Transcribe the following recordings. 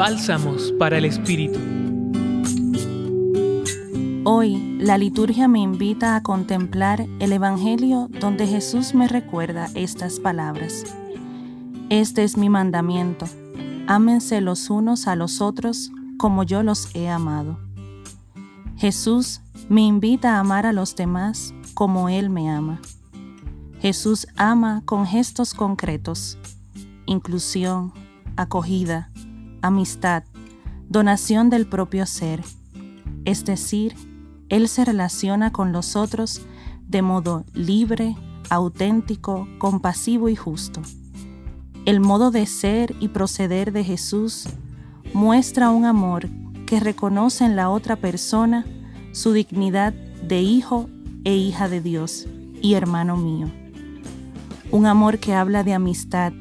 Bálsamos para el Espíritu. Hoy la liturgia me invita a contemplar el Evangelio donde Jesús me recuerda estas palabras. Este es mi mandamiento. Ámense los unos a los otros como yo los he amado. Jesús me invita a amar a los demás como Él me ama. Jesús ama con gestos concretos, inclusión, acogida, amistad, donación del propio ser. Es decir, Él se relaciona con los otros de modo libre, auténtico, compasivo y justo. El modo de ser y proceder de Jesús muestra un amor que reconoce en la otra persona su dignidad de hijo e hija de Dios y hermano mío. Un amor que habla de amistad,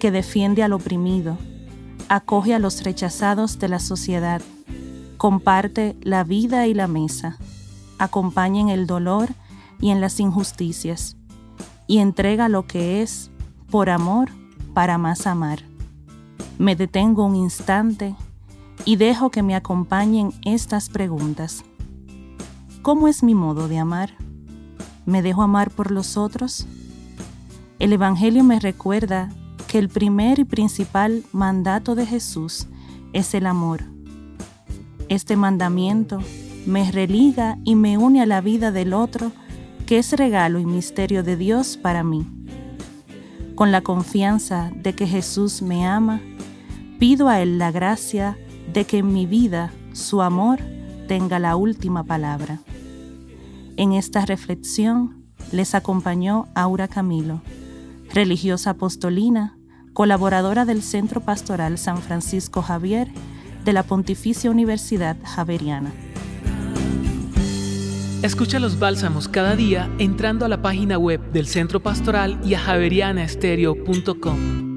que defiende al oprimido, acoge a los rechazados de la sociedad, comparte la vida y la mesa, acompaña en el dolor y en las injusticias, y entrega lo que es, por amor, para más amar. Me detengo un instante y dejo que me acompañen estas preguntas. ¿Cómo es mi modo de amar? ¿Me dejo amar por los otros? El Evangelio me recuerda que el primer y principal mandato de Jesús es el amor. Este mandamiento me religa y me une a la vida del otro, que es regalo y misterio de Dios para mí. Con la confianza de que Jesús me ama, pido a Él la gracia de que en mi vida su amor tenga la última palabra. En esta reflexión les acompañó Aura Camilo, religiosa apostolina, colaboradora del Centro Pastoral San Francisco Javier de la Pontificia Universidad Javeriana. Escucha los bálsamos cada día entrando a la página web del Centro Pastoral y a javerianaestereo.com.